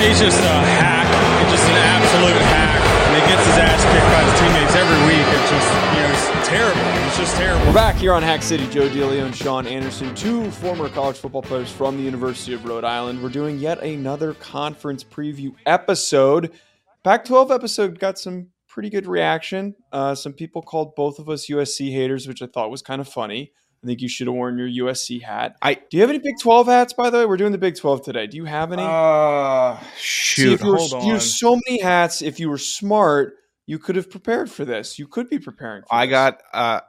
He's just a hack. He's just an absolute hack. And he gets his ass kicked by his teammates every week. It's just, you know, it's terrible. It's just terrible. We're back here on Hack City. Joe DeLeone and Sean Anderson, two former college football players from the University of Rhode Island. We're doing yet another conference preview episode. Pac 12 episode got some pretty good reaction. Uh, some people called both of us USC haters, which I thought was kind of funny. I think you should have worn your USC hat. I do you have any Big 12 hats, by the way? We're doing the Big 12 today. Do you have any? Uh, shoot, you, were, hold on. you have so many hats. If you were smart, you could have prepared for this. You could be preparing. For I this. got. Uh,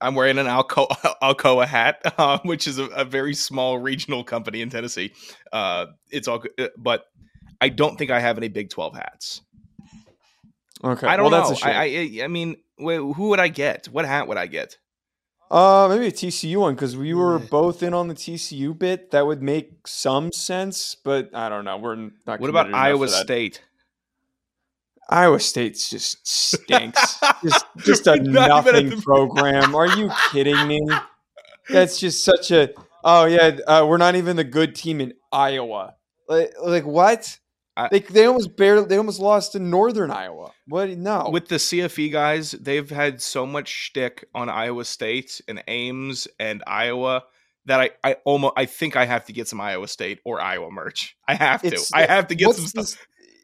I'm wearing an Alcoa, Alcoa hat, uh, which is a, a very small regional company in Tennessee. Uh, it's all, good, uh, but I don't think I have any Big 12 hats. Okay, I don't well, know. That's a shame. I, I, I mean, wh- who would I get? What hat would I get? Uh, maybe a TCU one because we were both in on the TCU bit. That would make some sense, but I don't know. We're not. What about Iowa. State? Iowa State's just stinks. just, just a Not even at nothing program. Are you kidding me? That's just such a. Oh yeah, uh, we're not even the good team in Iowa. Like, like what? I- they they almost barely they almost lost to Northern Iowa. What? No. With the CFE guys, they've had so much shtick on Iowa State and Ames and Iowa that I, I almost I think I have to get some Iowa State or Iowa merch. I have to. It's- I have to get some stuff. this-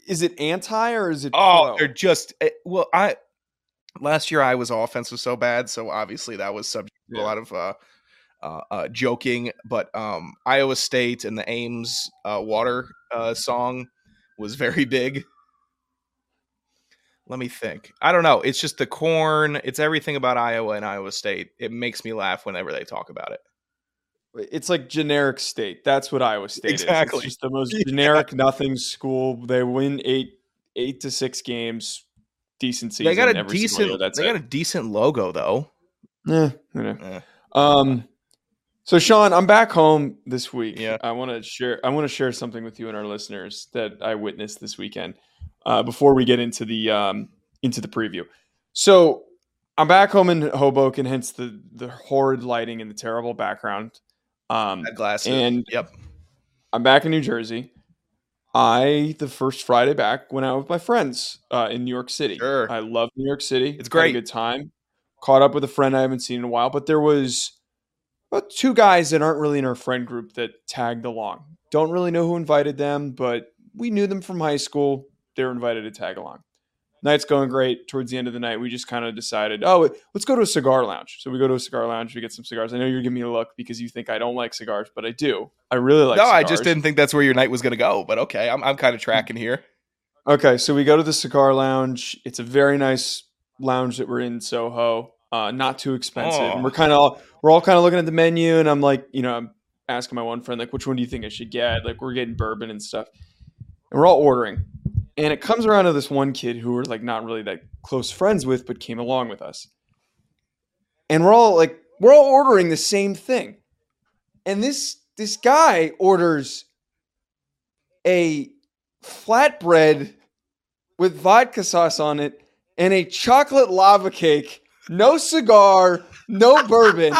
Is it anti or is it? Oh, pro? they're just eh, well. I last year Iowa's offense was so bad, so obviously that was subject to a lot of uh, uh, uh, joking. But um, Iowa State and the Ames uh, water uh, song was very big. Let me think. I don't know. It's just the corn. It's everything about Iowa and Iowa State. It makes me laugh whenever they talk about it. It's like generic state. That's what Iowa State Exactly. is. It's just the most generic nothing school. They win eight eight to six games. Decent season. they got a year. decent. They it. got a decent logo though. Eh, you. Eh. Um, so Sean, I'm back home this week. Yeah. I want to share. I want to share something with you and our listeners that I witnessed this weekend. Uh, before we get into the um, into the preview, so I'm back home in Hoboken, hence the the horrid lighting and the terrible background. Um, glasses. and yep. I'm back in New Jersey. I the first Friday back went out with my friends uh, in New York City. Sure. I love New York City. It's Had great. a good time. Caught up with a friend I haven't seen in a while, but there was about two guys that aren't really in our friend group that tagged along. Don't really know who invited them, but we knew them from high school. They were invited to tag along. Night's going great. Towards the end of the night, we just kind of decided, oh, let's go to a cigar lounge. So we go to a cigar lounge. We get some cigars. I know you're giving me a look because you think I don't like cigars, but I do. I really like. Cigars. No, I just didn't think that's where your night was going to go. But okay, I'm I'm kind of tracking here. Okay, so we go to the cigar lounge. It's a very nice lounge that we're in Soho. Uh, not too expensive. Oh. And we're kind of we're all kind of looking at the menu, and I'm like, you know, I'm asking my one friend like, which one do you think I should get? Like, we're getting bourbon and stuff, and we're all ordering. And it comes around to this one kid who we're like not really that close friends with, but came along with us. And we're all like, we're all ordering the same thing. And this this guy orders a flatbread with vodka sauce on it and a chocolate lava cake. No cigar, no bourbon.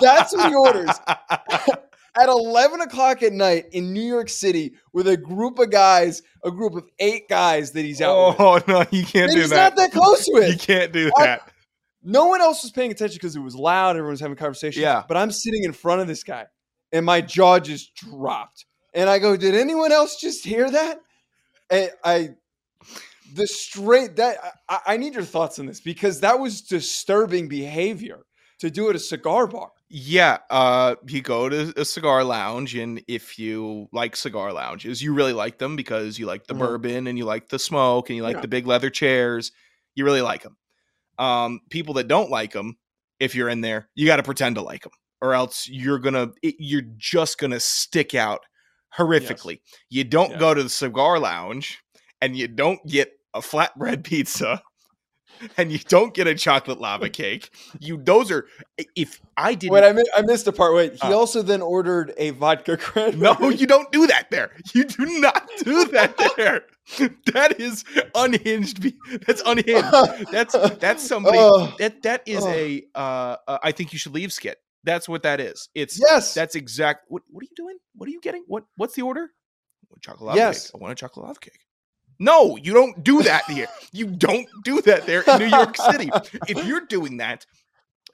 That's what he orders. At 11 o'clock at night in New York City with a group of guys, a group of eight guys that he's out with. Oh no, you can't That do he's that. He's not that close with. You can't do I- that. No one else was paying attention because it was loud. Everyone was having conversations. Yeah. But I'm sitting in front of this guy and my jaw just dropped. And I go, Did anyone else just hear that? And I, the straight, that, I, I need your thoughts on this because that was disturbing behavior to do at a cigar bar. Yeah, uh, you go to a cigar lounge, and if you like cigar lounges, you really like them because you like the Mhm. bourbon and you like the smoke and you like Yeah. the big leather chairs. You really like them. Um, people that don't like them, if you're in there, you got to pretend to like them, or else you're gonna, it, you're just gonna stick out horrifically. You don't Yes. go to the cigar lounge, and you don't get a flatbread pizza. And you don't get a chocolate lava cake. You those are if I did Wait, I, mi- I missed a part. Wait, he Uh. also then ordered a vodka cranberry. No, you don't do that there. You do not do that there. That is unhinged. be- That's unhinged. That's that's somebody Oh. that that is Oh. a uh, uh I think you should leave skit. That's what that is. It's Yes. that's exact what what are you doing? What are you getting? What what's the order? chocolate lava Yes. cake. I want a chocolate lava cake. No, you don't do that here. You don't do that there in New York City. If you're doing that,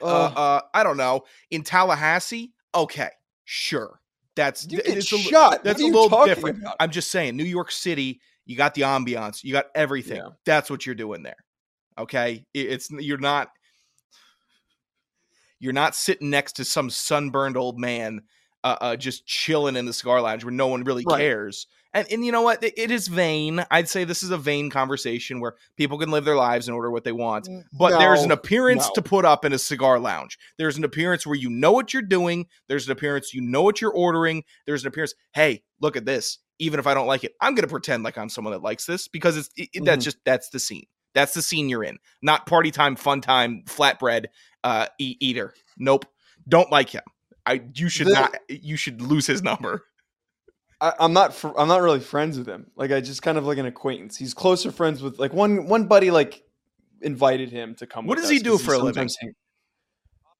uh, uh, I don't know, in Tallahassee, okay, sure. That's you get it's a shot. that's a little different. about? I'm just saying, New York City, you got the ambiance, you got everything. Yeah. That's what you're doing there. Okay, it's you're not you're not sitting next to some sunburned old man uh, uh just chilling in the cigar lounge where no one really Right. cares. And and you know what? It- is vain. I'd say this is a vain conversation where people can live their lives and order what they want. But there's an appearance no. to put up in a cigar lounge. There's an appearance where you know what you're doing. There's an appearance you know what you're ordering. There's an appearance, hey, look at this. Even if I don't like it, I'm going to pretend like I'm someone that likes this because it's it, it- that's just that's the scene. That's the scene you're in. Not party time, fun time, flatbread uh e- eater. Nope. Don't like him. I you should not you should lose his number. I, I'm not. Fr- I'm not really friends with him. Like I just kind of like an acquaintance. He's closer friends with like one one buddy. Like invited him to come. What does he do for a living? hang-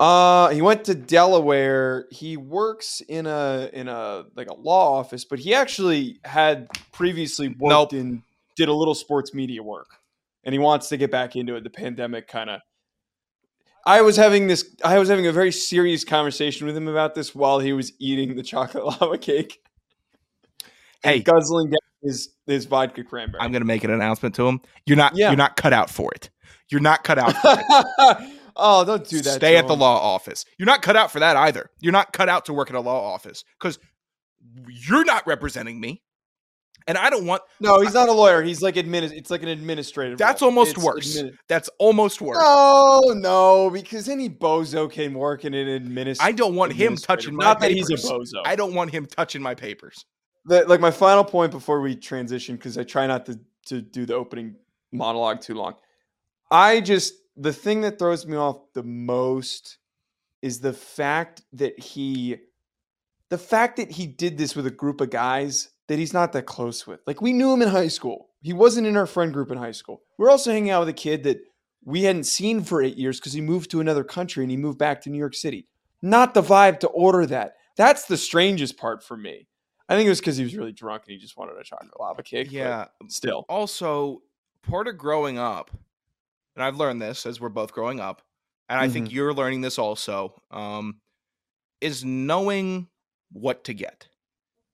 Uh, he went to Delaware. He works in a in a like a law office, but he actually had previously worked Nope. in did a little sports media work, and he wants to get back into it. The pandemic kind of. I was having this. I was having a very serious conversation with him about this while he was eating the chocolate lava cake Hey, guzzling down his his vodka cranberry. I'm gonna make an announcement to him. You're not Yeah. you're not cut out for it. You're not cut out for it. oh, don't do that. Stay at the law office. You're not cut out for that either. You're not cut out to work at a law office because you're not representing me, and I don't want. No, he's not a lawyer. He's like admin. It's like an administrative. That's role. almost It's worse. admini- That's almost worse. no, no, because any bozo can work in an administrative. I don't want him touching my Not papers. that he's a bozo. I don't want him touching my papers. The, like my final point before we transition because I try not to to do the opening monologue too long. I just the thing that throws me off the most is the fact that he the fact that he did this with a group of guys that he's not that close with. Like we knew him in high school. He wasn't in our friend group in high school. We're also hanging out with a kid that we hadn't seen for 8 years cuz he moved to another country and he moved back to New York City. Not the vibe to order that. That's the strangest part for me. I think it was because he was really drunk and he just wanted a chocolate lava cake. Yeah. still. Also, part of growing up, and I've learned this as we're both growing up, and I think you're learning this also, um, is knowing what to get.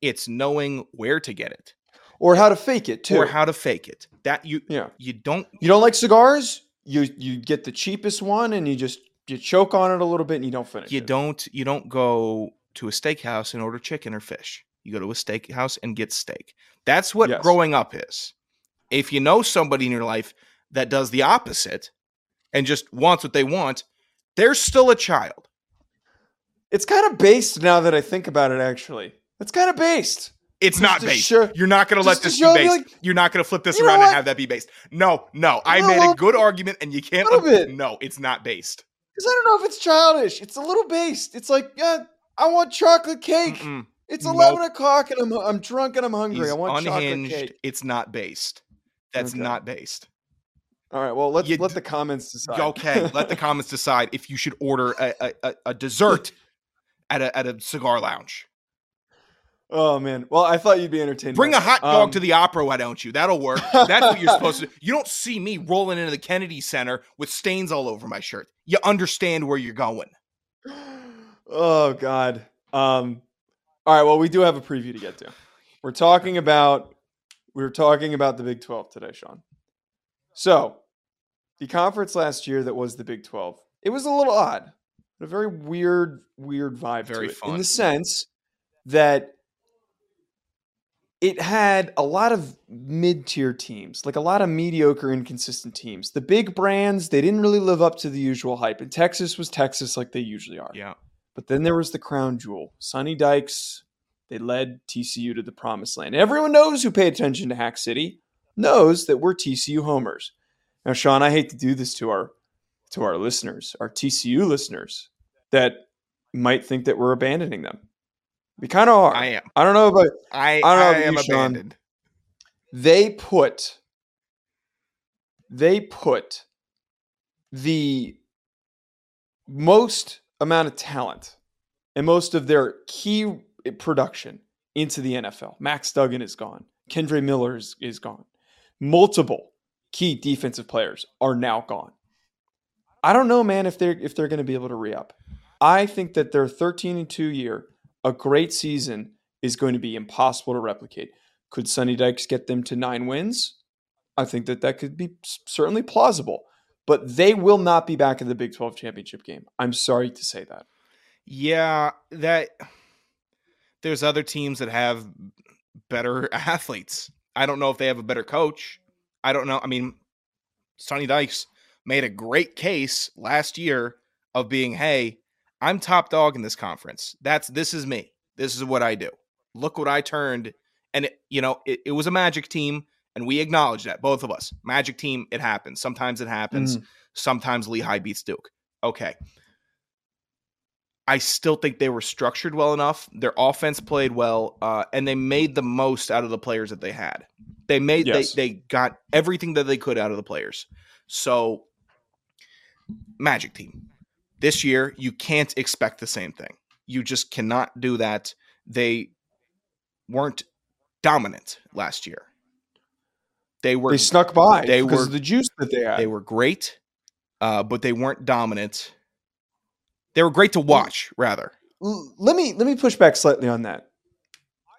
It's knowing where to get it Or how to fake it too. or how to fake it. That you yeah. you don't You don't like cigars? You you get the cheapest one and you just you choke on it a little bit and you don't finish you it. don't you don't go to a steakhouse and order chicken or fish. You go to a steakhouse and get steak. That's what Yes. growing up is. If you know somebody in your life that does the opposite and just wants what they want, they're still a child. It's kind of based now that I think about it actually. It's kind of based. It's Just not based. show- You're not going to let this be based. like- You're not going to flip this around and have that be based. No, no. I made a good argument and you can't. Bit. No, it's not based. Cuz I don't know if it's childish. It's a little based. It's like, yeah, I want chocolate cake. Mm-mm. It's Nope. 11 o'clock and I'm I'm drunk and I'm hungry. He's I want chocolate unhinged. cake. It's not based. That's Okay. not based. All right, well, let's You let the comments decide. Okay, let the comments decide if you should order a, a, a, a dessert at a at a cigar lounge. Oh man. Well, I thought you'd be entertained. Bring a hot dog Um, to the opera, why don't you? That'll work. That's what you're supposed to do. You don't see me rolling into the Kennedy Center with stains all over my shirt. You understand where you're going. Oh God. Um. All right. Well, we do have a preview to get to. We're talking about we were talking about the Big Twelve today, Sean. So, the conference last year that was the Big Twelve, it was a little odd, a very weird, weird vibe Very to it, fun. in the sense that it had a lot of mid-tier teams, like a lot of mediocre, inconsistent teams. The big brands, they didn't really live up to the usual hype. And Texas was Texas like they usually are. Yeah. But then there was the crown jewel. Sonny Dykes, they led TCU to the promised land. Everyone knows who paid attention to Hack City, knows that we're TCU homers. Now, Sean, I hate to do this to our to our listeners, our TCU listeners, that might think that we're abandoning them. We kind of are. I am. I don't know about I, I don't know I am you, Sean. abandoned. they put they put the most amount of talent and most of their key production into the NFL. Max Duggan is gone. Kendre Miller is, is gone. Multiple key defensive players are now gone. I don't know, man, if they're if they're going to be able to re-up. I think that their 13 and 2 year, a great season, is going to be impossible to replicate. Could Sonny Dykes get them to nine wins? I think that that could be certainly plausible, but they will not be back in the Big 12 championship game. I'm sorry to say that. Yeah, that there's other teams that have better athletes. I don't know if they have a better coach. I don't know. I mean, Sonny Dykes made a great case last year of being, hey, I'm top dog in this conference. That's this is me. This is what I do. Look what I turned. And it, you know, it, it was a magic team, and we acknowledge that, both of us. Magic team, it happens. Sometimes it happens. Mm. Sometimes Lehigh beats Duke. Okay. I still think they were structured well enough. Their offense played well, uh, and they made the most out of the players that they had. They made Yes. they they got everything that they could out of the players. So, Magic team this year, you can't expect the same thing. You just cannot do that. They weren't dominant last year. They were They snuck by they because were- the juice that they had. they were great, uh, but they weren't dominant. They were great to watch, rather. Let me let me push back slightly on that.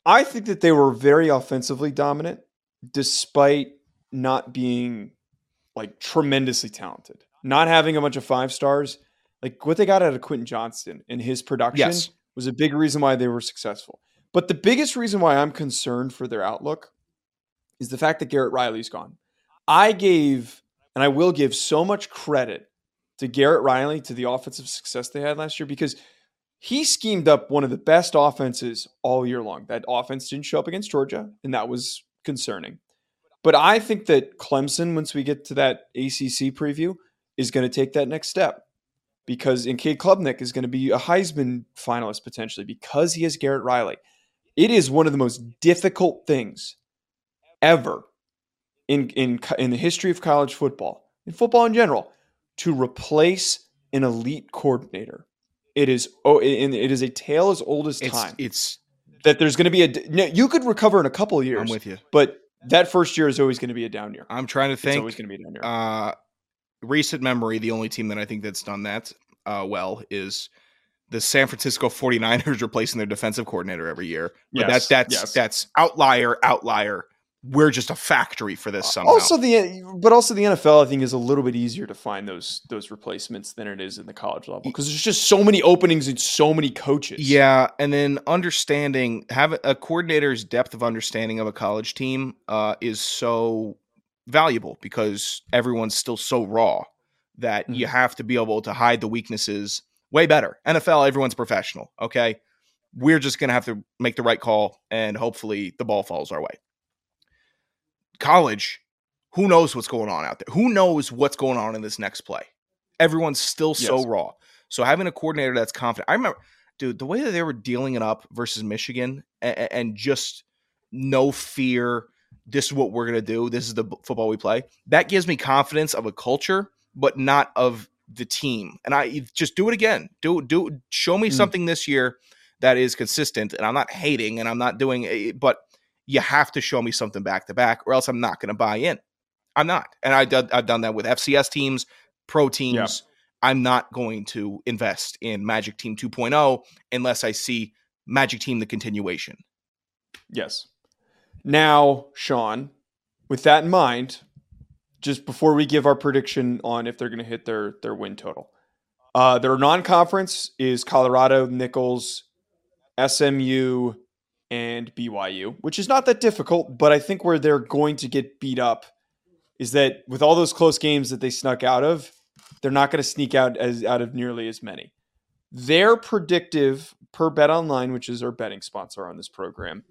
I think that they were very offensively dominant, despite not being like tremendously talented, not having a bunch of five stars. Like what they got out of Quentin Johnston and his production Yes. was a big reason why they were successful. But the biggest reason why I'm concerned for their outlook is the fact that Garrett Riley's gone. I gave, and I will give so much credit to Garrett Riley to the offensive success they had last year because he schemed up one of the best offenses all year long. That offense didn't show up against Georgia, and that was concerning. But I think that Clemson, once we get to that ACC preview, is going to take that next step because in Cade Klubnik is going to be a Heisman finalist potentially because he has Garrett Riley. It is one of the most difficult things ever in in in the history of college football, in football in general, to replace an elite coordinator. It is oh, and it is a tale as old as time it's. that there's going to be a you could recover in a couple of years. I'm with you. but that first year is always going to be a down year. I'm trying to It's think. always going to be a down year. uh, recent memory, the only team that I think that's done that uh, well is the San Francisco 49ers replacing their defensive coordinator every year. But Yes, that's that's yes. that's outlier, outlier. We're just a factory for this somehow. Also, the but also the NFL, I think, is a little bit easier to find those those replacements than it is in the college level because there's just so many openings and so many coaches. Yeah, and then understanding have a coordinator's depth of understanding of a college team uh, is so valuable because everyone's still so raw that you Mhm. have to be able to hide the weaknesses way better. NFL, everyone's professional. Okay, we're just gonna have to make the right call, and hopefully the ball falls our way. College, who knows what's going on out there? Who knows what's going on in this next play? Everyone's still so Yes. raw. So having a coordinator that's confident, I remember dude, the way that they were dealing it up versus Michigan and, and just no fear. This is what we're gonna do. This is the football we play. That gives me confidence of a culture, but not of the team. And I just do it again. Do do show me Mm. something this year that is consistent. And I'm not hating, and I'm not doing, a, but you have to show me something back to back, or else I'm not gonna buy in. I'm not, and I I've done that with FCS teams, pro teams. I'm not going to invest in Magic Team 2.0 unless I see Magic Team the continuation. Yes. Now, Sean, with that in mind, just before we give our prediction on if they're going to hit their their win total, uh, their non-conference is Colorado, Nicholls, SMU, and BYU, which is not that difficult. But I think where they're going to get beat up is that with all those close games that they snuck out of, they're not going to sneak out as out of nearly as many. Their predictive per Bet Online, which is our betting sponsor on this program,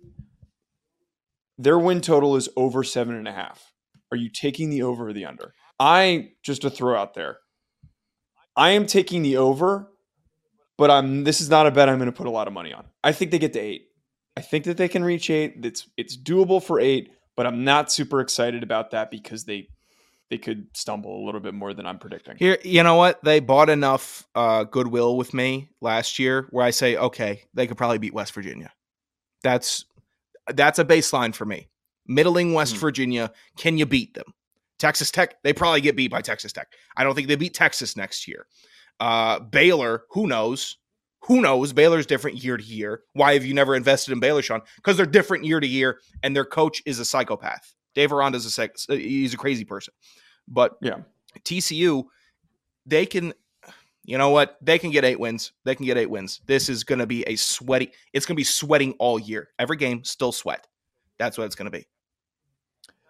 their win total is over seven and a half. Are you taking the over or the under? I just to throw out there, I am taking the over, but I'm this is not a bet I'm going to put a lot of money on. I think they get to eight. I think that they can reach eight. It's it's doable for eight, but I'm not super excited about that because they they could stumble a little bit more than I'm predicting. Here, you know what? They bought enough uh, goodwill with me last year where I say, okay, they could probably beat West Virginia. That's That's a baseline for me. Middling West Hmm. Virginia, can you beat them? Texas Tech, they probably get beat by Texas Tech. I don't think they beat Texas next year. Uh, Baylor, who knows? Who knows? Baylor's different year to year. Why have you never invested in Baylor, Sean? Because they're different year to year, and their coach is a psychopath. Dave Aranda's a sex, uh, he's a crazy person. But Yeah. TCU, they can, you know what? They can get eight wins. They can get eight wins. This is going to be a sweaty. It's going to be sweating all year. Every game, still sweat. That's what it's going to be.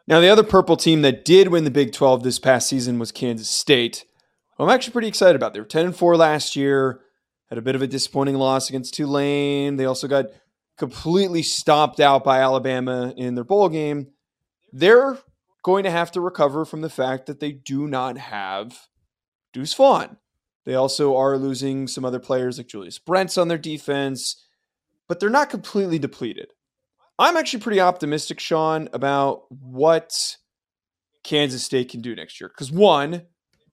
Now, the other purple team that did win the Big 12 this past season was Kansas State. I'm actually pretty excited about. They were 10 and 4 last year, had a bit of a disappointing loss against Tulane. They also got completely stomped out by Alabama in their bowl game. They're going to have to recover from the fact that they do not have Deuce Vaughn. They also are losing some other players like Julius Brents on their defense, but they're not completely depleted. I'm actually pretty optimistic, Sean, about what Kansas State can do next year. Because one,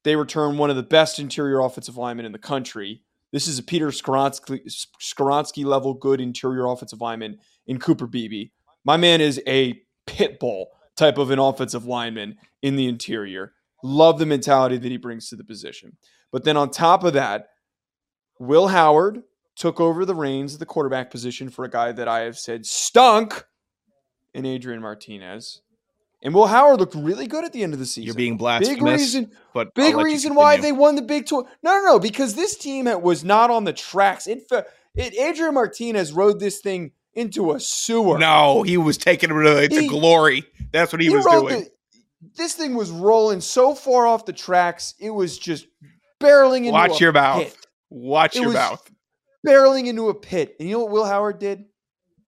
they return one of the best interior offensive linemen in the country. This is a Peter Skoronski, level good interior offensive lineman in Cooper Beebe. My man is a pit bull type of an offensive lineman in the interior. Love the mentality that he brings to the position. But then on top of that, Will Howard took over the reins of the quarterback position for a guy that I have said stunk in Adrian Martinez. And Will Howard looked really good at the end of the season. You're being big reason, but big reason why they won the Big Twelve. No, no, no, because this team was not on the tracks. It, it Adrian Martinez rode this thing into a sewer. No, he was taking it to, to He- glory. That's what he, was doing. the- this thing was rolling so far off the tracks, it was just barreling into Watch a your mouth. pit. Watch It your mouth. barreling into a pit. And you know what Will Howard did?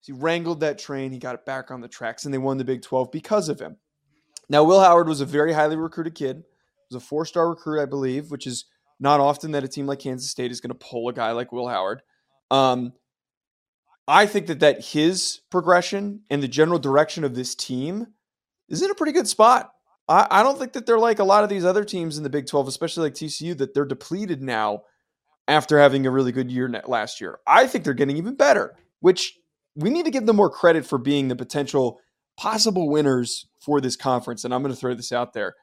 He wrangled that train. He got it back on the tracks, and they won the Big 12 because of him. Now, Will Howard was a very highly recruited kid. He was a four star recruit, I believe, which is not often that a team like Kansas State is going to pull a guy like Will Howard. Um, I think that that his progression and the general direction of this team is in a pretty good spot. I, I don't think that they're like a lot of these other teams in the Big 12, especially like TCU, that they're depleted now after having a really good year last year. I think they're getting even better, which we need to give them more credit for being the potential possible winners for this conference. And I'm going to throw this out there.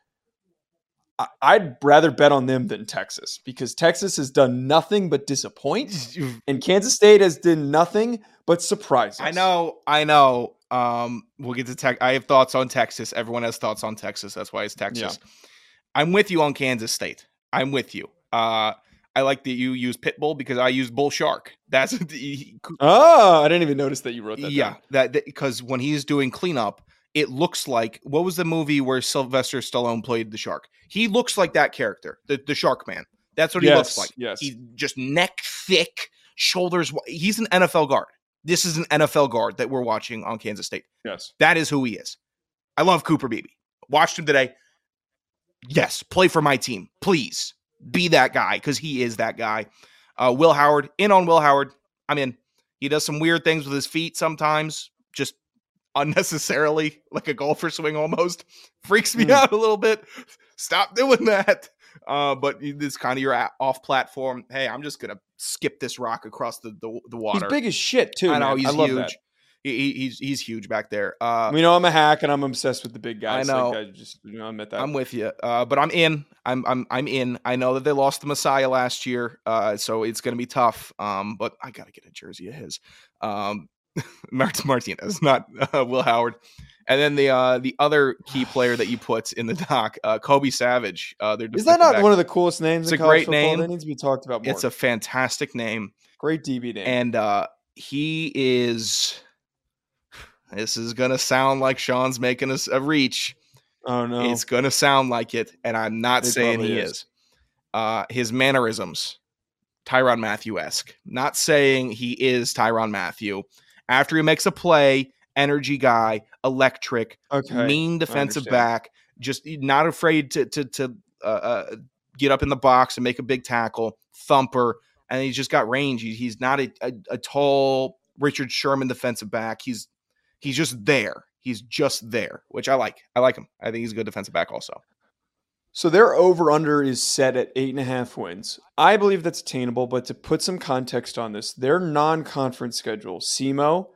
I'd rather bet on them than Texas because Texas has done nothing but disappoint, and Kansas State has done nothing but surprise. I know, I know. Um, we'll get to tech. I have thoughts on Texas. Everyone has thoughts on Texas. That's why it's Texas. I'm with you on Kansas State. I'm with you. Uh, I like that you use Pitbull because I use Bull Shark. That's he- Oh, I didn't even notice that you wrote that. yeah, down. that because when he's doing cleanup, it looks like what was the movie where Sylvester Stallone played the shark? He looks like that character, the the Shark Man. That's what he looks like. yes. He's just neck thick, shoulders. He's an NFL guard. This is an NFL guard that we're watching on Kansas State. Yes. That is who he is. I love Cooper Beebe. Watched him today. Yes, play for my team. Please be that guy because he is that guy. Uh, Will Howard, in on Will Howard. I'm in. He does some weird things with his feet sometimes, just unnecessarily, like a golfer swing almost. Freaks me Mm. out a little bit. Stop doing that. Uh, but this kind of your off platform. Hey, I'm just gonna skip this rock across the the, the water. He's big as shit too. I know man. he's I huge. that. He, he- he's he's huge back there. Uh, We know I'm a hack and I'm obsessed with the big guys. know. Like, I just you know admit that. I'm with you, uh, but I'm in. I'm I'm I'm in. I know that they lost the Messiah last year, uh, so it's going to be tough. Um, but I got to get a jersey of his. Um, Mart- Martinez, not uh, Will Howard, and then the uh, the other key player that you put in the doc, uh, Kobe Savage. Uh, they're Is that not one of the coolest names It's in a college great football? name. That needs to be talked about more. It's a fantastic name, great DB name. and uh, he is. This is gonna sound like Sean's making us a reach. oh no, It's gonna sound like it, and I'm not It saying he is. is. Uh, his mannerisms, Tyrann Mathieu esque. Not saying he is Tyrann Mathieu. After he makes a play, energy guy, electric, okay. mean defensive back, just not afraid to to to uh, uh, get up in the box and make a big tackle, thumper, and he's just got range. He- he's not a, a, a tall Richard Sherman defensive back. He's he's just there. He's just there, which I like. I like him. I think he's a good defensive back also. So their over under is set at eight and a half wins. I believe that's attainable, but to put some context on this, their non conference schedule, SEMO,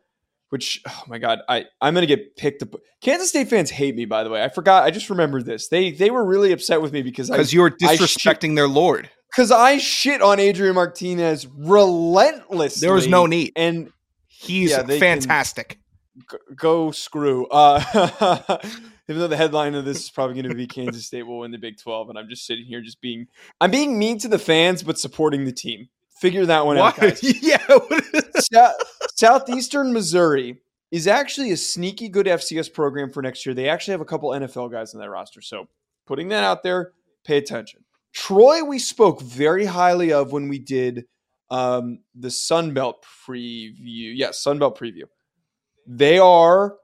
which oh my god, I I'm gonna get picked up. Kansas State fans hate me, by the way. I forgot. I just remembered this. They they were really upset with me because I Because you were shit- disrespecting their lord. because I shit on Adrian Martinez relentlessly. There was no need. and He's Yeah, can- fantastic. g- go screw. Uh, even though the headline of this is probably going to be Kansas State will win the Big Twelve, and I'm just sitting here just being I'm being mean to the fans but supporting the team. Figure that one out, guys. yeah. what is- Sou- Southeastern Missouri is actually a sneaky good FCS program for next year. They actually have a couple NFL guys on that roster. So putting that out there, pay attention. Troy, we spoke very highly of when we did um, the Sun Belt preview. Yes, Sun Belt preview. They are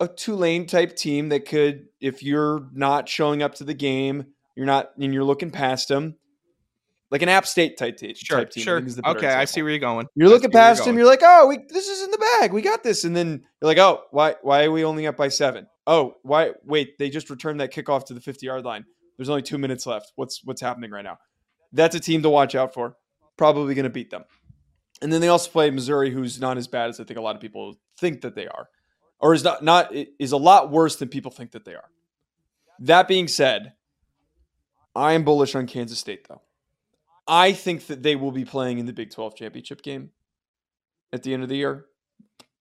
a Tulane type team that could, if you're not showing up to the game, you're not, and you're looking past them, like an App State type, te- Sure, type team. Sure. think is the better Okay, I see where you're going. You're I looking past him. You're like, oh, we, this is in the bag. We got this. And then you're like, oh, why? Why are we only up by seven? Oh, why? Wait, they just returned that kickoff to the 50 yard line. There's only two minutes left. What's what's happening right now? That's a team to watch out for. Probably going to beat them. And then they also play Missouri, who's not as bad as I think a lot of people think that they are, or is not not is a lot worse than people think that they are. That being said, I am bullish on Kansas State though. I think that they will be playing in the Big 12 championship game at the end of the year.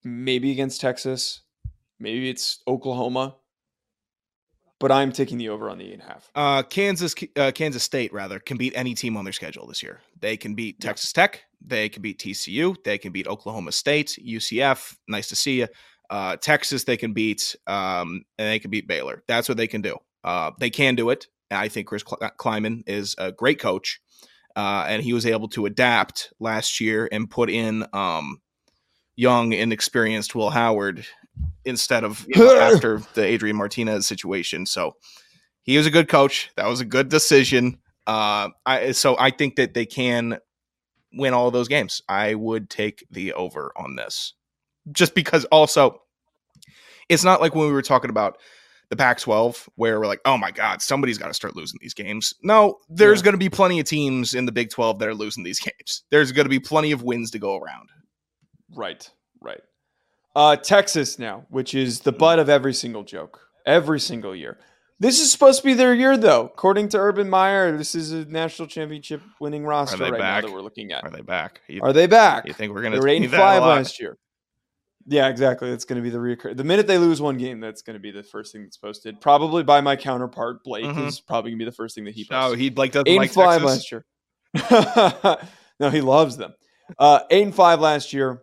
Maybe against Texas. Maybe it's Oklahoma. But I'm taking the over on the eight and a half. Uh, Kansas, uh, Kansas State rather can beat any team on their schedule this year. They can beat Yeah. Texas Tech. They can beat TCU. They can beat Oklahoma State, UCF. Nice to see you. Uh, Texas, they can beat, um, and they can beat Baylor. That's what they can do. Uh, they can do it. And I think Chris Kle- Klieman is a great coach, uh, and he was able to adapt last year and put in um, young, inexperienced Will Howard instead of you know, after the Adrian Martinez situation. So he was a good coach. That was a good decision. Uh, I so I think that they can win all of those games. I would take the over on this, just because. Also, it's not like when we were talking about the Pac-12 where we're like, oh my god, somebody's got to start losing these games. No, there's Yeah. going to be plenty of teams in the Big 12 that are losing these games. There's going to be plenty of wins to go around. Right, right. Uh, Texas now, which is the butt of every single joke, every single year. This is supposed to be their year, though. According to Urban Meyer, this is a national championship winning roster right back? now that we're looking at. Are they back? You, Are they back? you think we're going They to were eight see and five last year. Yeah, exactly. That's going to be the reoccur. The minute they lose one game, that's going to be the first thing that's posted. Probably by my counterpart Blake Mhm. is probably going to be the first thing that he posts. Oh, he'd like doesn't eight like and five Texas. last year. no, he loves them. Uh, eight and five last year.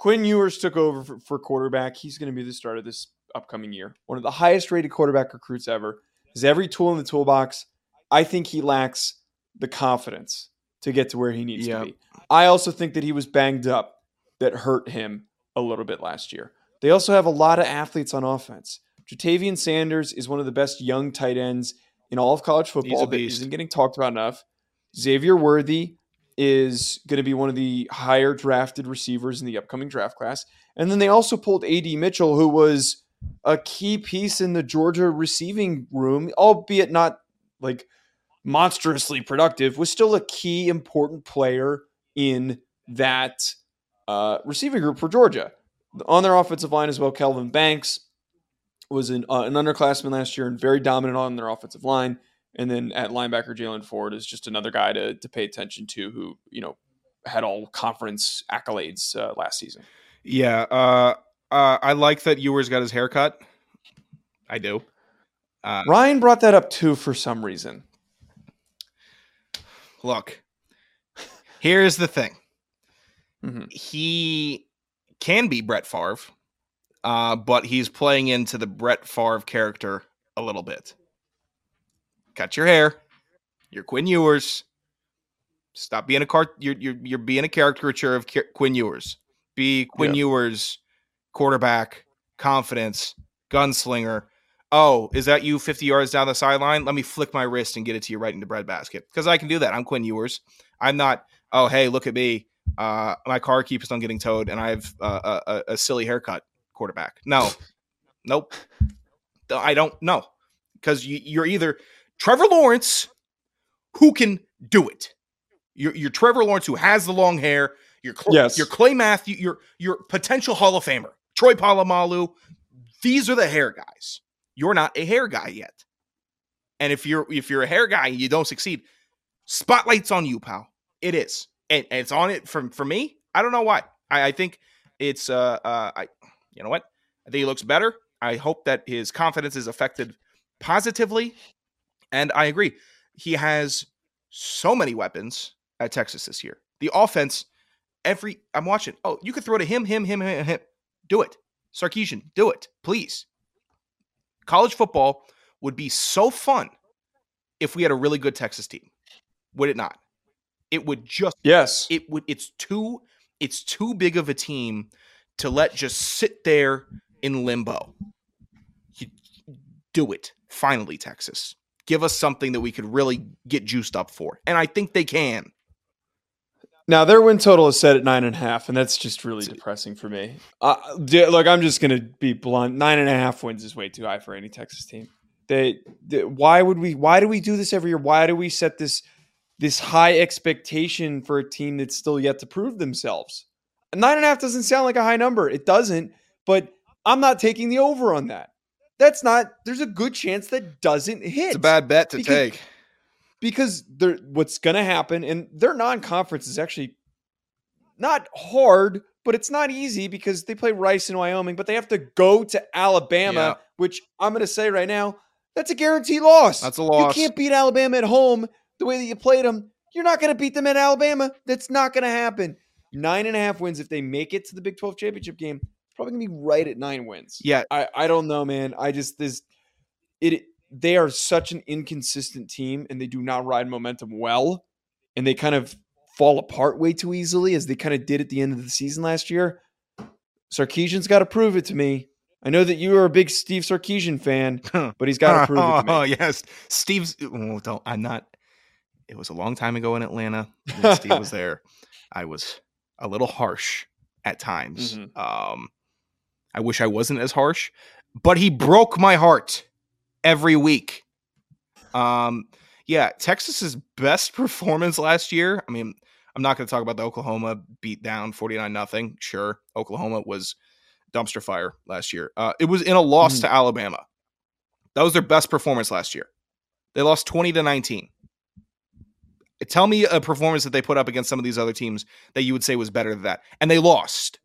Quinn Ewers took over for, for quarterback. He's going to be the starter this upcoming year. One of the highest rated quarterback recruits ever. Has every tool in the toolbox. I think he lacks the confidence to get to where he needs Yeah. to be. I also think that he was banged up that hurt him a little bit last year. They also have a lot of athletes on offense. Ja'Tavion Sanders is one of the best young tight ends in all of college football that isn't getting talked about enough. Xavier Worthy is going to be one of the higher drafted receivers in the upcoming draft class. And then they also pulled AD Mitchell, who was a key piece in the Georgia receiving room, albeit not like monstrously productive, was still a key important player in that uh, receiving group for Georgia. On their offensive line as well, Kelvin Banks was an, uh, an underclassman last year and very dominant on their offensive line. And then at linebacker, Jaylan Ford is just another guy to, to pay attention to who, you know, had all conference accolades uh, last season. Yeah, uh, uh, I like that Ewers got his haircut. I do. Uh, Ryan brought that up too for some reason. look, here's the thing. Mhm. He can be Brett Favre, uh, but he's playing into the Brett Favre character a little bit. Cut your hair. You're Quinn Ewers. Stop being a cart. You're you're you're being a caricature of Quinn Ewers. Be Quinn Yeah. Ewers, quarterback, confidence, gunslinger. Oh, is that you 50 yards down the sideline? Let me flick my wrist and get it to you right in the breadbasket. Because I can do that. I'm Quinn Ewers. I'm not, oh, hey, look at me. Uh, my car keeps on getting towed and I have uh, a, a, a silly haircut quarterback. No. nope. I don't know. Because you, you're either Trevor Lawrence, who can do it. You're, you're Trevor Lawrence, who has the long hair. You're, Cl- Yes. you're Clay Matthew. You're, you're potential Hall of Famer. Troy Polamalu. These are the hair guys. You're not a hair guy yet. And if you're if you're a hair guy and you don't succeed, spotlight's on you, pal. It is. And, and it's on it from for me. I don't know why. I, I think it's uh uh I you know what? I think he looks better. I hope that his confidence is affected positively. And I agree. He has so many weapons at Texas this year. The offense, every I'm watching. Oh, you could throw to him, him, him, him, him. Do it. Sarkisian, do it, please. College football would be so fun if we had a really good Texas team. Would it not? It would just Yes. it would it's too it's too big of a team to let just sit there in limbo. You, do it. Finally, Texas. Give us something that we could really get juiced up for. And I think they can. Now their win total is set at nine and a half, and that's just really depressing for me. Uh, look, I'm just gonna be blunt. Nine and a half wins is way too high for any Texas team. They, they, why would we? Why do we do this every year? Why do we set this this high expectation for a team that's still yet to prove themselves? Nine and a half doesn't sound like a high number. It doesn't, but I'm not taking the over on that. That's not. There's a good chance that doesn't hit It's a bad bet to Because- take. because they're what's going to happen and their non-conference is actually not hard but it's not easy because they play rice in wyoming but they have to go to alabama Yeah. which i'm going to say right now that's a guaranteed loss That's a loss. you can't beat alabama at home the way that you played them you're not going to beat them at alabama that's not going to happen nine and a half wins if they make it to the big 12 championship game probably to be right at nine wins Yeah. I, I don't know, man. I just this it they are such an inconsistent team and they do not ride momentum well. And they kind of fall apart way too easily as they kind of did at the end of the season last year. Sarkisian's got to prove it to me. I know that you are a big Steve Sarkisian fan, but he's got to prove it to Oh, yes. Steve's oh, don't I'm not it was a long time ago in Atlanta when Steve was there. I was a little harsh at times. Mhm. Um I wish I wasn't as harsh, but he broke my heart every week. Um yeah, Texas's best performance last year. I mean, I'm not going to talk about the Oklahoma beat down 49 nothing. Sure, Oklahoma was dumpster fire last year. Uh, it was in a loss Mhm. to Alabama. That was their best performance last year. They lost 20 to 19. Tell me a performance that they put up against some of these other teams that you would say was better than that. And they lost.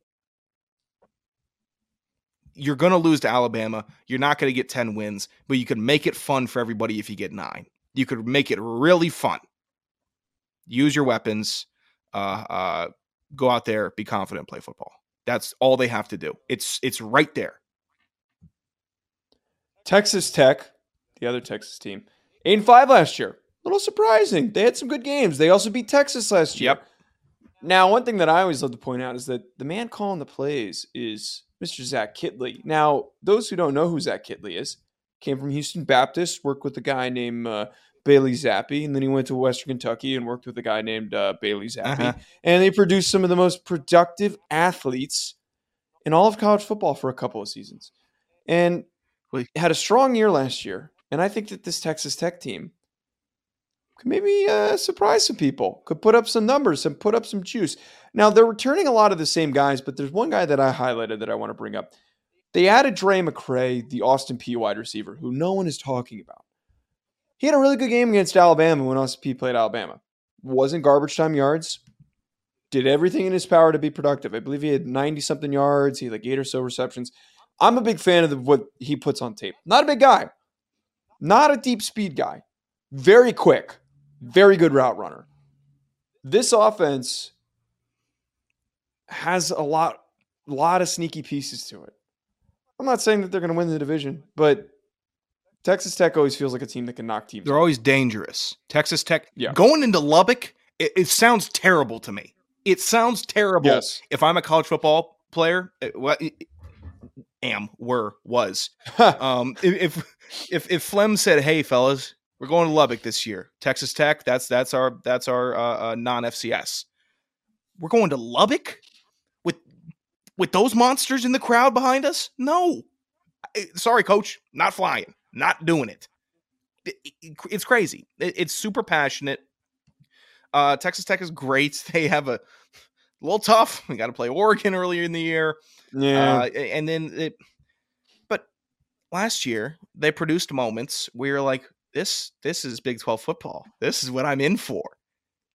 You're going to lose to Alabama. You're not going to get 10 wins, but you could make it fun for everybody if you get nine. You could make it really fun. Use your weapons. Uh, uh, go out there, be confident, play football. That's all they have to do. It's it's right there. Texas Tech, the other Texas team, eight and five last year. A little surprising. They had some good games. They also beat Texas last year. Yep. Now, one thing that I always love to point out is that the man calling the plays is Mr. Zach Kittley. Now, those who don't know who Zach Kittley is, came from Houston Baptist, worked with a guy named uh, Bailey Zappe, and then he went to Western Kentucky and worked with a guy named uh, Bailey Zappe. Uh-huh. And they produced some of the most productive athletes in all of college football for a couple of seasons. And had a strong year last year. And I think that this Texas Tech team could maybe uh, surprise some people, could put up some numbers and put up some juice. Now, they're returning a lot of the same guys, but there's one guy that I highlighted that I want to bring up. They added Drae McCray, the Austin Peay wide receiver, who no one is talking about. He had a really good game against Alabama when Austin Peay played Alabama. Wasn't garbage time yards. Did everything in his power to be productive. I believe he had 90 something yards. He had like eight or so receptions. I'm a big fan of the, what he puts on tape. Not a big guy, not a deep speed guy. Very quick, very good route runner. This offense has a lot, lot of sneaky pieces to it. I'm not saying that they're going to win the division, but Texas Tech always feels like a team that can knock teams. They're always dangerous. Texas Tech Yeah. going into Lubbock, it, it sounds terrible to me. It sounds terrible. Yes. If I'm a college football player, it- what am were was um if if if Flem said, "Hey fellas, we're going to Lubbock this year. Texas Tech, that's that's our that's our uh, uh, non-FCS. We're going to Lubbock with with those monsters in the crowd behind us? No. I- Sorry coach, not flying. Not doing it. It- it- It's crazy. It- It's super passionate. Uh Texas Tech is great. They have a a little tough. We got to play Oregon earlier in the year. Yeah. Uh, and then it, but last year they produced moments where you're like, this, this is Big 12 football. This is what I'm in for.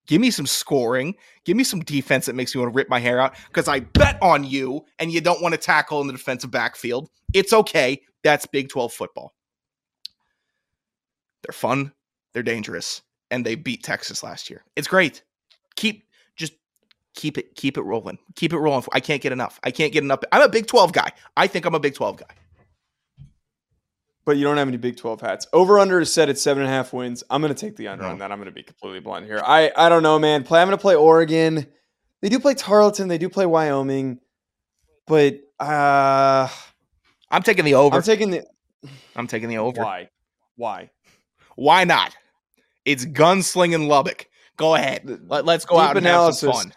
Give me some scoring. Give me some defense that makes me want to rip my hair out because I bet on you and you don't want to tackle in the defensive backfield. It's okay. That's Big 12 football. They're fun, they're dangerous, and they beat Texas last year. It's great. Keep just keep it keep it rolling. Keep it rolling. I can't get enough. I can't get enough. I'm a Big 12 guy. I think I'm a Big 12 guy. But you don't have any Big 12 hats. Over under is set at seven and a half wins. I'm going to take the under No. on that. I'm going to be completely blunt here. I, I don't know, man. Play, I'm going to play Oregon. They do play Tarleton. They do play Wyoming. But uh, I'm taking the over. I'm taking the. I'm taking the over. Why? Why? Why not? It's gunslinging Lubbock. Go ahead. Let, us go deep out and have some analysis. fun.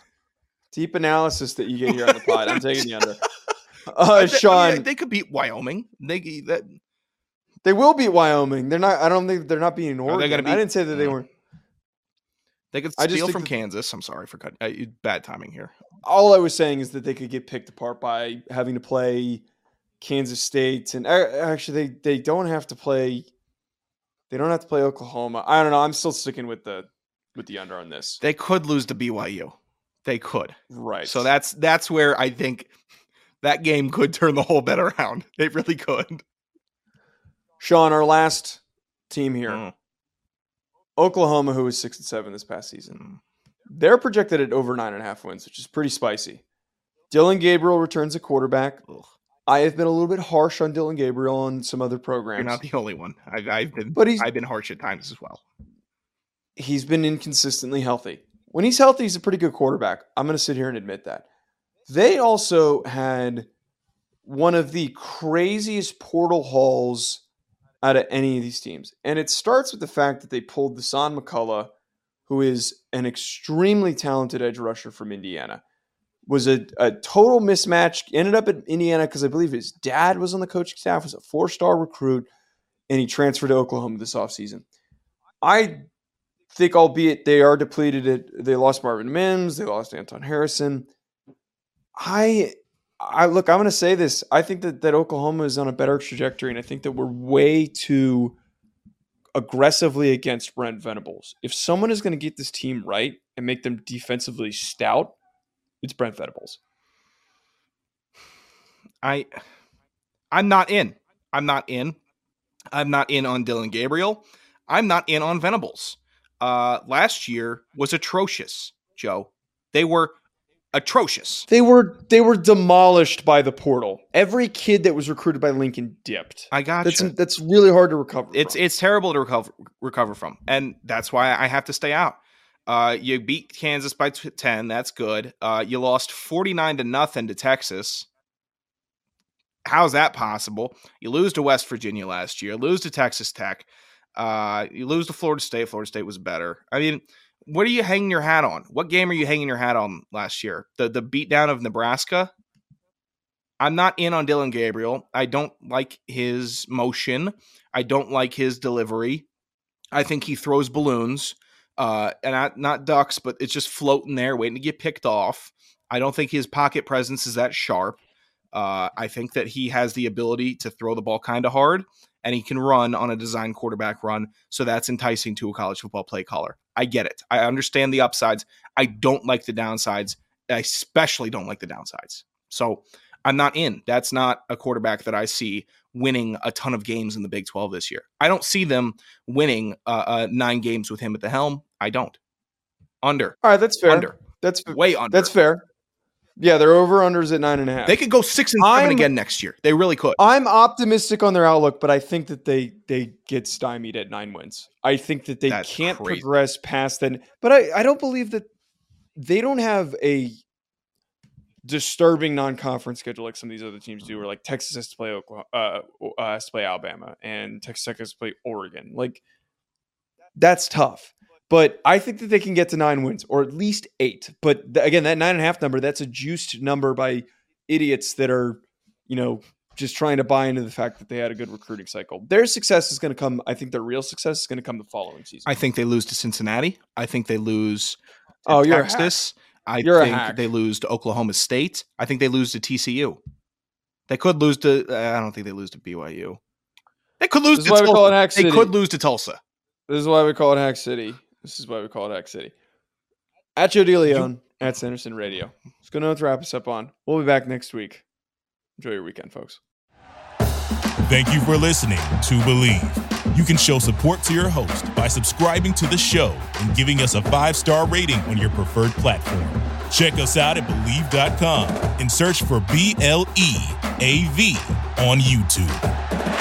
Deep analysis that you get here on the pod. I'm taking the under. Uh, I mean, Sean, they could beat Wyoming. They that, they will beat Wyoming. They're not. I don't think they're not beating Oregon. gonna I didn't say that they weren't. they could steal from Kansas. I'm sorry for cutting. Uh, bad timing here. all I was saying is that they could get picked apart by having to play Kansas State, and a- actually they they don't have to play. They don't have to play Oklahoma. I don't know. I'm still sticking with the with the under on this. They could lose to BYU. They could. Right. So that's that's where I think that game could turn the whole bet around. It really could. Sean, our last team here, Mm. Oklahoma, who was six and seven this past season. Mm. They're projected at over nine and a half wins, which is pretty spicy. Dillon Gabriel returns at quarterback. Ugh. I have been a little bit harsh on Dillon Gabriel on some other programs. You're not the only one. I've, I've been but he's I've been harsh at times as well. he's been inconsistently healthy. When he's healthy, he's a pretty good quarterback. I'm going to sit here and admit that. They also had one of the craziest portal hauls out of any of these teams. And it starts with the fact that they pulled Dasan McCullough, who is an extremely talented edge rusher from Indiana. Was a, a total mismatch. Ended up at Indiana because I believe his dad was on the coaching staff, was a four star recruit, and he transferred to Oklahoma this offseason. I think, albeit they are depleted, they lost Marvin Mims, they lost Anton Harrison. I, I look, I'm going to say this. I think that that Oklahoma is on a better trajectory, and I think that we're way too aggressively against Brent Venables. If someone is going to get this team right and make them defensively stout, it's Brent Venables. I I'm not in. I'm not in. I'm not in on Dillon Gabriel. I'm not in on Venables. Uh last year was atrocious, Joe. They were atrocious. They were they were demolished by the portal. Every kid that was recruited by Lincoln dipped. I got That's you. that's really hard to recover. It's from. it's terrible to recover recover from, and that's why I have to stay out. Uh, you beat Kansas by t- ten. That's good. Uh, you lost forty nine to nothing to Texas. How's that possible? You lose to West Virginia last year. Lose to Texas Tech. Uh, you lose to Florida State. Florida State was better. I mean, what are you hanging your hat on? What game are you hanging your hat on last year? The the beatdown of Nebraska. I'm not in on Dillon Gabriel. I don't like his motion. I don't like his delivery. I think he throws balloons, uh, and not not ducks, but it's just floating there, waiting to get picked off. I don't think his pocket presence is that sharp. Uh, I think that he has the ability to throw the ball kind of hard, and he can run on a design quarterback run. So that's enticing to a college football play caller. I get it. I understand the upsides. I don't like the downsides. I especially don't like the downsides. So I'm not in. That's not a quarterback that I see winning a ton of games in the Big 12 this year. I don't see them winning uh, uh, nine games with him at the helm. I don't. Under, all right. That's fair. under, That's way under. that's fair. Yeah, their over unders at nine and a half. They could go six and 7 I'm- again next year. They really could. I'm optimistic on their outlook, but I think that they they get stymied at nine wins. I think that they That's can't crazy. progress past then. But I, I don't believe that they don't have a disturbing non-conference schedule like some of these other teams do, where like Texas has to play Oklahoma, uh, uh, has to play Alabama, and Texas Tech has to play Oregon. Like that's tough. But I think that they can get to nine wins or at least eight. But th- again, that nine and a half number, that's a juiced number by idiots that are, you know, just trying to buy into the fact that they had a good recruiting cycle. Their success is going to come. I think their real success is going to come the following season. I think they lose to Cincinnati. I think they lose to Oh, you're. Texas. I You're think they lose to Oklahoma State. I think they lose to TCU. They could lose to. uh, I don't think they lose to BYU. They could lose This to is why we Tulsa. call it Hack they could lose to Tulsa. This is why we call it Hack City. This is why we call it Hack City. At Joe DeLeone, at Sanderson Radio. It's going to wrap us up on. We'll be back next week. Enjoy your weekend, folks. Thank you for listening to Bleav. You can show support to your host by subscribing to the show and giving us a five star rating on your preferred platform. Check us out at Bleav.com and search for B L E A V on YouTube.